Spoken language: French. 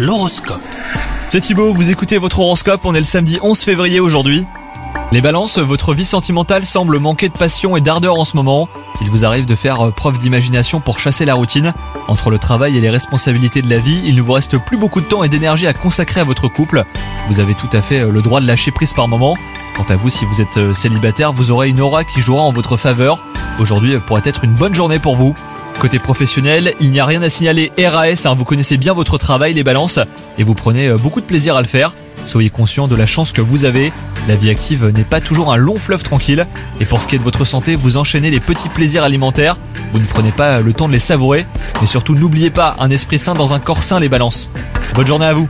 L'horoscope. C'est Thibaut, vous écoutez votre horoscope, on est le samedi 11 février aujourd'hui. Les balances, votre vie sentimentale semble manquer de passion et d'ardeur en ce moment. Il vous arrive de faire preuve d'imagination pour chasser la routine. Entre le travail et les responsabilités de la vie, il ne vous reste plus beaucoup de temps et d'énergie à consacrer à votre couple. Vous avez tout à fait le droit de lâcher prise par moment. Quant à vous, si vous êtes célibataire, vous aurez une aura qui jouera en votre faveur. Aujourd'hui pourrait être une bonne journée pour vous. Côté professionnel, il n'y a rien à signaler RAS, hein, vous connaissez bien votre travail, les balances, et vous prenez euh, beaucoup de plaisir à le faire. Soyez conscient de la chance que vous avez. La vie active n'est pas toujours un long fleuve tranquille. Et pour ce qui est de votre santé, vous enchaînez les petits plaisirs alimentaires. Vous ne prenez pas le temps de les savourer. Mais surtout, n'oubliez pas un esprit sain dans un corps sain, les balances. Bonne journée à vous